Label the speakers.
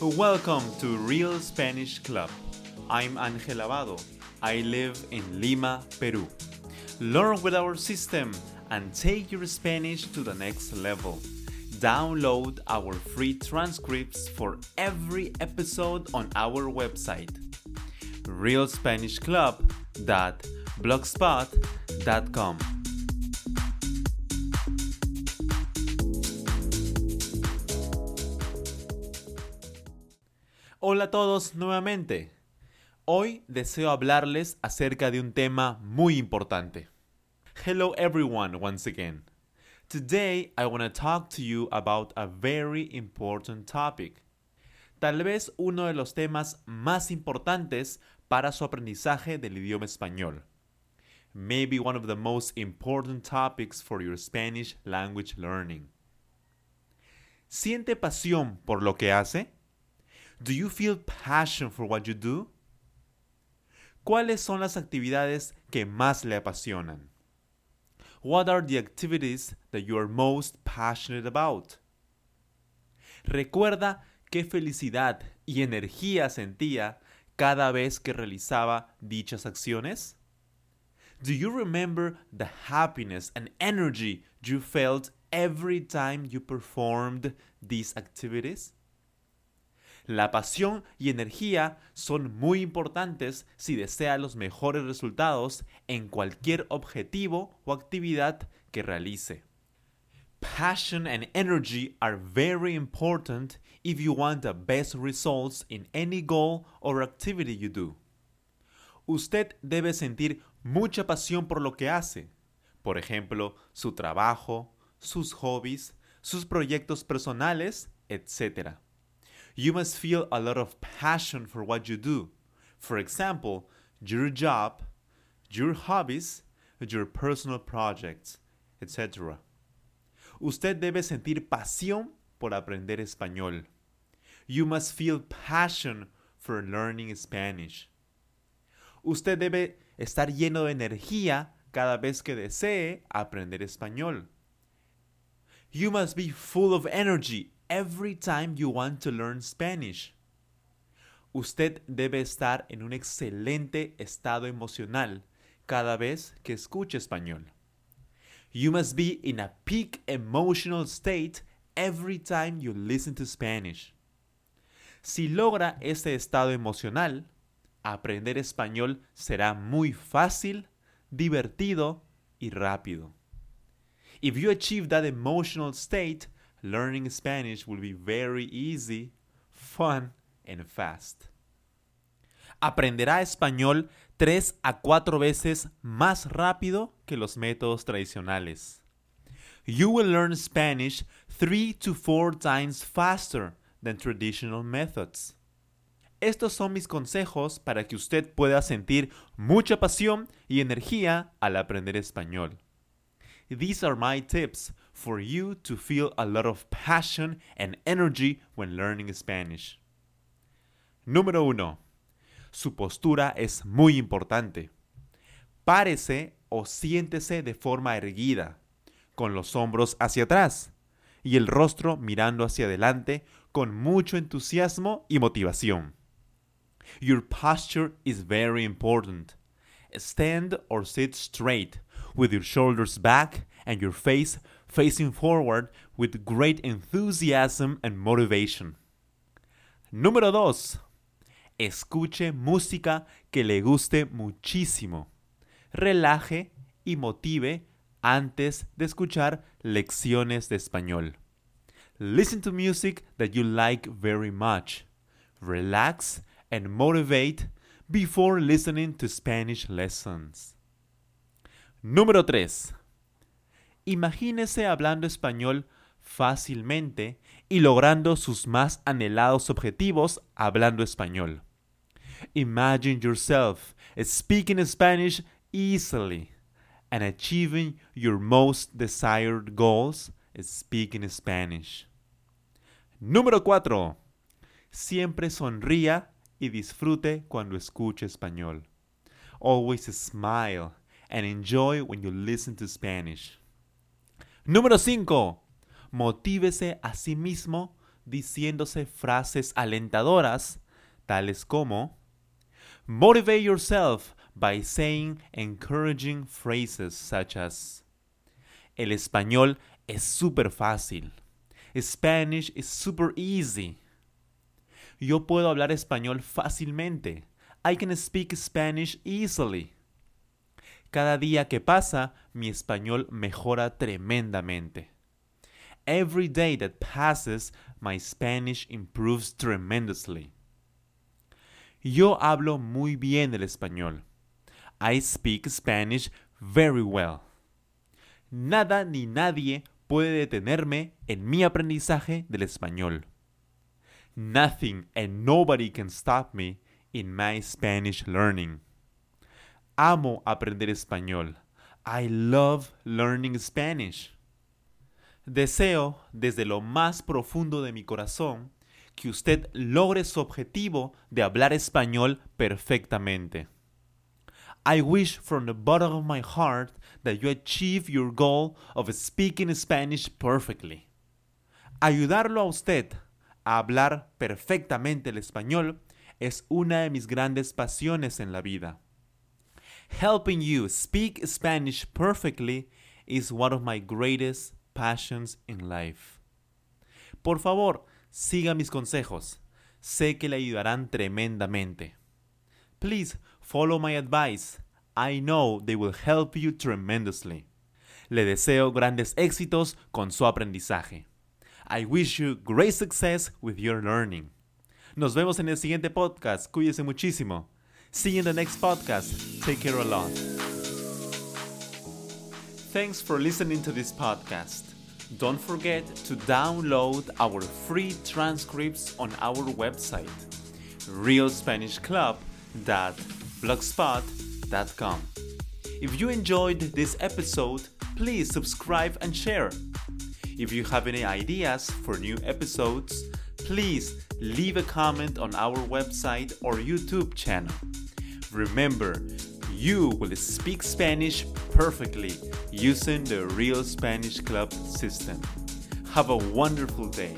Speaker 1: Welcome to Real Spanish Club. I'm Angel Abado. I live in Lima, Peru. Learn with our system and take your Spanish to the next level. Download our free transcripts for every episode on our website realspanishclub.blogspot.com. Hola a todos nuevamente. Hoy deseo hablarles acerca de un tema muy importante. Hello everyone once again. Today I want to talk to you about a very important topic. Tal vez uno de los temas más importantes para su aprendizaje del idioma español. Maybe one of the most important topics for your Spanish language learning. ¿Siente pasión por lo que hace? Do you feel passion for what you do? ¿Cuáles son las actividades que más le apasionan? What are the activities that you are most passionate about? Recuerda qué felicidad y energía sentía cada vez que realizaba dichas acciones? Do you remember the happiness and energy you felt every time you performed these activities? La pasión y energía son muy importantes si desea los mejores resultados en cualquier objetivo o actividad que realice. Passion and energy are very important if you want the best results in any goal or activity you do. Usted debe sentir mucha pasión por lo que hace, por ejemplo, su trabajo, sus hobbies, sus proyectos personales, etc. You must feel a lot of passion for what you do. For example, your job, your hobbies, your personal projects, etc. Usted debe sentir pasión por aprender español. You must feel passion for learning Spanish. Usted debe estar lleno de energía cada vez que desee aprender español. You must be full of energy every time you want to learn Spanish. Usted debe estar en un excelente estado emocional cada vez que escuche español. You must be in a peak emotional state every time you listen to Spanish. Si logra este estado emocional, aprender español será muy fácil, divertido y rápido. If you achieve that emotional state, learning Spanish will be very easy, fun, and fast. Aprenderá español tres a cuatro veces más rápido que los métodos tradicionales. You will learn Spanish three to four times faster than traditional methods. Estos son mis consejos para que usted pueda sentir mucha pasión y energía al aprender español. These are my tips for you to feel a lot of passion and energy when learning Spanish. Número 1. Su postura es muy importante. Párese o siéntese de forma erguida, con los hombros hacia atrás y el rostro mirando hacia adelante con mucho entusiasmo y motivación. Your posture is very important. Stand or sit straight with your shoulders back and your face facing forward with great enthusiasm and motivation. Número 2. Escuche música que le guste muchísimo. Relaje y motive antes de escuchar lecciones de español. Listen to music that you like very much. Relax and motivate before listening to Spanish lessons. Número 3. Imagínese hablando español fácilmente y logrando sus más anhelados objetivos hablando español. Imagine yourself speaking Spanish easily and achieving your most desired goals speaking Spanish. Número 4. Siempre sonría y disfrute cuando escuche español. Always smile and enjoy when you listen to Spanish. Número 5. Motívese a sí mismo diciéndose frases alentadoras, tales como Motivate yourself by saying encouraging phrases such as El español es súper fácil. Spanish is super easy. Yo puedo hablar español fácilmente. I can speak Spanish easily. Cada día que pasa, mi español mejora tremendamente. Every day that passes, my Spanish improves tremendously. Yo hablo muy bien el español. I speak Spanish very well. Nada ni nadie puede detenerme en mi aprendizaje del español. Nothing and nobody can stop me in my Spanish learning. Amo aprender español. I love learning Spanish. Deseo desde lo más profundo de mi corazón que usted logre su objetivo de hablar español perfectamente. I wish from the bottom of my heart that you achieve your goal of speaking Spanish perfectly. Ayudarlo a usted a hablar perfectamente el español es una de mis grandes pasiones en la vida. Helping you speak Spanish perfectly is one of my greatest passions in life. Por favor, siga mis consejos. Sé que le ayudarán tremendamente. Please follow my advice. I know they will help you tremendously. Le deseo grandes éxitos con su aprendizaje. I wish you great success with your learning. Nos vemos en el siguiente podcast. Cuídese muchísimo. See you in the next podcast. Take care a lot. Thanks for listening to this podcast. Don't forget to download our free transcripts on our website, realspanishclub.blogspot.com. If you enjoyed this episode, please subscribe and share. If you have any ideas for new episodes, please leave a comment on our website or YouTube channel. Remember, you will speak Spanish perfectly using the Real Spanish Club system. Have a wonderful day.